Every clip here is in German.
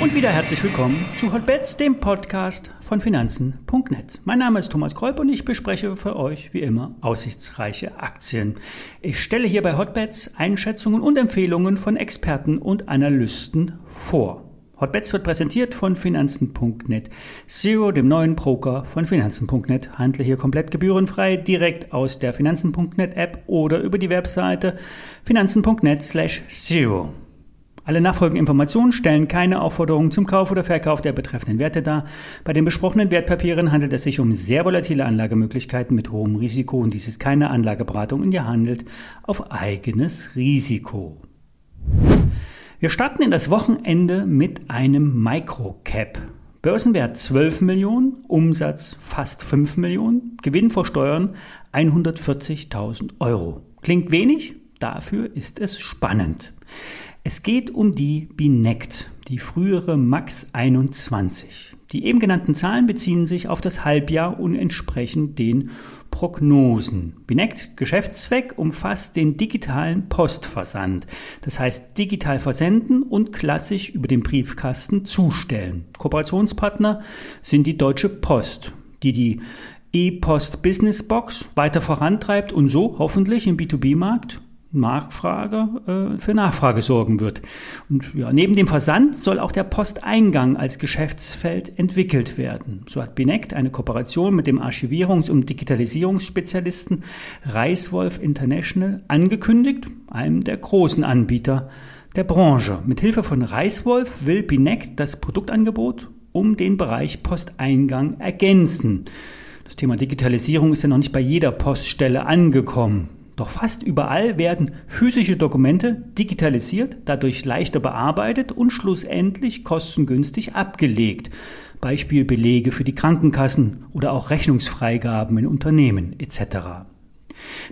Und wieder herzlich willkommen zu Hotbets, dem Podcast von Finanzen.net. Mein Name ist Thomas Kolb und ich bespreche für euch wie immer aussichtsreiche Aktien. Ich stelle hier bei Hotbets Einschätzungen und Empfehlungen von Experten und Analysten vor. Hotbets wird präsentiert von Finanzen.net. Zero, dem neuen Broker von Finanzen.net. Handle hier komplett gebührenfrei direkt aus der Finanzen.net App oder über die Webseite finanzen.net slash zero. Alle nachfolgenden Informationen stellen keine Aufforderung zum Kauf oder Verkauf der betreffenden Werte dar. Bei den besprochenen Wertpapieren handelt es sich um sehr volatile Anlagemöglichkeiten mit hohem Risiko und dies ist keine Anlageberatung und ihr handelt auf eigenes Risiko. Wir starten in das Wochenende mit einem Microcap. Börsenwert 12 Millionen, Umsatz fast 5 Millionen, Gewinn vor Steuern 140.000 Euro. Klingt wenig, dafür ist es spannend. Es geht um die Binect, die frühere Max 21. Die eben genannten Zahlen beziehen sich auf das Halbjahr und entsprechen den Prognosen. Binect Geschäftszweck umfasst den digitalen Postversand. Das heißt digital versenden und klassisch über den Briefkasten zustellen. Kooperationspartner sind die Deutsche Post, die die E-Post Business Box weiter vorantreibt und so hoffentlich im B2B-Markt Nachfrage äh, für Nachfrage sorgen wird. Und ja, neben dem Versand soll auch der Posteingang als Geschäftsfeld entwickelt werden. So hat Binect eine Kooperation mit dem Archivierungs- und Digitalisierungsspezialisten Reiswolf International angekündigt, einem der großen Anbieter der Branche. Mit Hilfe von Reiswolf will Binect das Produktangebot um den Bereich Posteingang ergänzen. Das Thema Digitalisierung ist ja noch nicht bei jeder Poststelle angekommen. Doch fast überall werden physische Dokumente digitalisiert, dadurch leichter bearbeitet und schlussendlich kostengünstig abgelegt. Beispiel Belege für die Krankenkassen oder auch Rechnungsfreigaben in Unternehmen etc.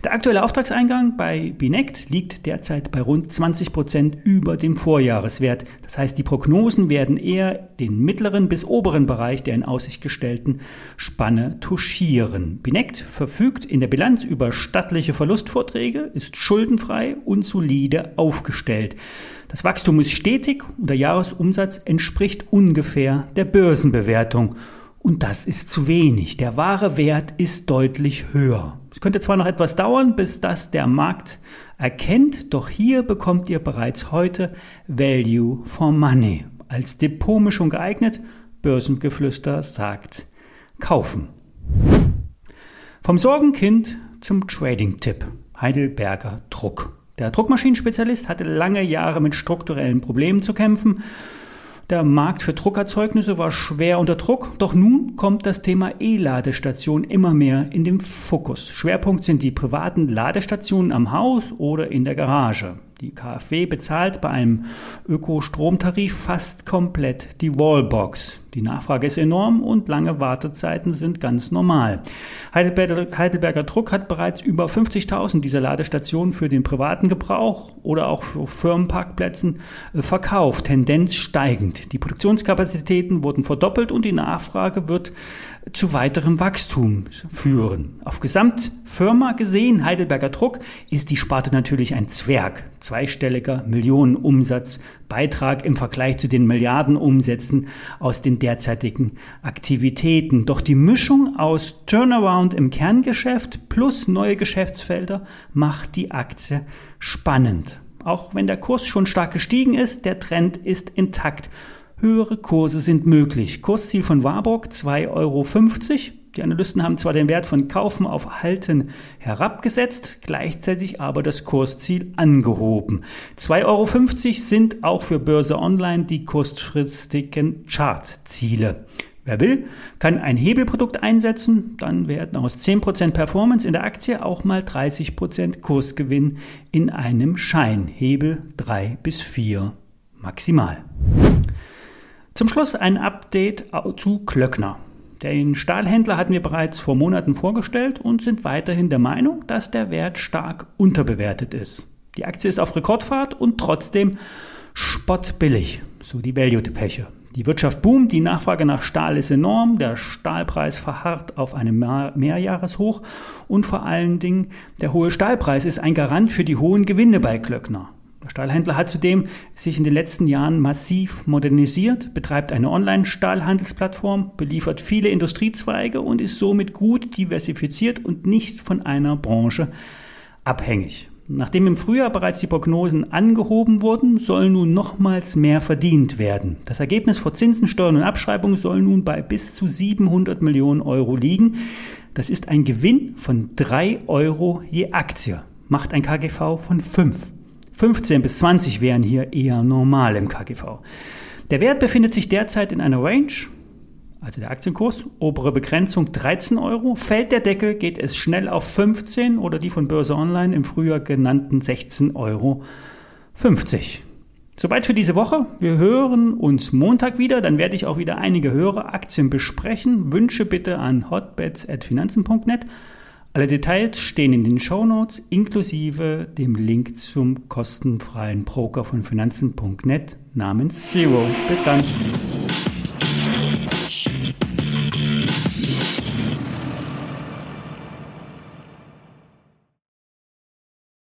Der aktuelle Auftragseingang bei Binect liegt derzeit bei rund 20 Prozent über dem Vorjahreswert. Das heißt, die Prognosen werden eher den mittleren bis oberen Bereich der in Aussicht gestellten Spanne touchieren. Binect verfügt in der Bilanz über stattliche Verlustvorträge, ist schuldenfrei und solide aufgestellt. Das Wachstum ist stetig und der Jahresumsatz entspricht ungefähr der Börsenbewertung. Und das ist zu wenig. Der wahre Wert ist deutlich höher. Es könnte zwar noch etwas dauern, bis das der Markt erkennt, doch hier bekommt ihr bereits heute Value for Money. Als Depotmischung geeignet, Börsengeflüster sagt kaufen. Vom Sorgenkind zum Trading-Tipp. Heidelberger Druck. Der Druckmaschinenspezialist hatte lange Jahre mit strukturellen Problemen zu kämpfen der Markt für Druckerzeugnisse war schwer unter Druck, doch nun kommt das Thema E-Ladestation immer mehr in den Fokus. Schwerpunkt sind die privaten Ladestationen am Haus oder in der Garage. Die KfW bezahlt bei einem Ökostromtarif fast komplett die Wallbox. Die Nachfrage ist enorm und lange Wartezeiten sind ganz normal. Heidelberger, Druck hat bereits über 50.000 dieser Ladestationen für den privaten Gebrauch oder auch für Firmenparkplätzen äh, verkauft, Tendenz steigend. Die Produktionskapazitäten wurden verdoppelt und die Nachfrage wird zu weiterem Wachstum führen. Auf Gesamtfirma gesehen, Heidelberger Druck, ist die Sparte natürlich ein Zwerg. Zweistelliger Millionenumsatz, Beitrag im Vergleich zu den Milliardenumsätzen aus den derzeitigen Aktivitäten. Doch die Mischung aus Turnaround im Kerngeschäft plus neue Geschäftsfelder macht die Aktie spannend. Auch wenn der Kurs schon stark gestiegen ist, der Trend ist intakt. Höhere Kurse sind möglich. Kursziel von Warburg 2,50 Euro. Die Analysten haben zwar den Wert von Kaufen auf Halten herabgesetzt, gleichzeitig aber das Kursziel angehoben. 2,50 Euro sind auch für Börse Online die kurzfristigen Chartziele. Wer will, kann ein Hebelprodukt einsetzen, dann werden aus 10% Performance in der Aktie auch mal 30% Kursgewinn in einem Schein. Hebel 3 bis 4 maximal. Zum Schluss ein Update zu Klöckner. Den Stahlhändler hatten wir bereits vor Monaten vorgestellt und sind weiterhin der Meinung, dass der Wert stark unterbewertet ist. Die Aktie ist auf Rekordfahrt und trotzdem spottbillig, so die Value-Peche. Die Wirtschaft boomt, die Nachfrage nach Stahl ist enorm, der Stahlpreis verharrt auf einem Mehrjahreshoch und vor allen Dingen der hohe Stahlpreis ist ein Garant für die hohen Gewinne bei Klöckner. Der Stahlhändler hat zudem sich in den letzten Jahren massiv modernisiert, betreibt eine Online-Stahlhandelsplattform, beliefert viele Industriezweige und ist somit gut diversifiziert und nicht von einer Branche abhängig. Nachdem im Frühjahr bereits die Prognosen angehoben wurden, soll nun nochmals mehr verdient werden. Das Ergebnis vor Zinsen, Steuern und Abschreibungen soll nun bei bis zu 700 Millionen Euro liegen. Das ist ein Gewinn von 3 Euro je Aktie, macht ein KGV von 5. 15 bis 20 wären hier eher normal im KGV. Der Wert befindet sich derzeit in einer Range, also der Aktienkurs, obere Begrenzung 13 Euro. Fällt der Deckel, geht es schnell auf 15 oder die von Börse Online im Frühjahr genannten 16,50 Euro. Soweit für diese Woche. Wir hören uns Montag wieder. Dann werde ich auch wieder einige höhere Aktien besprechen. Wünsche bitte an hotbets.finanzen.net. Alle Details stehen in den Show Notes inklusive dem Link zum kostenfreien Broker von Finanzen.net namens Zero. Bis dann.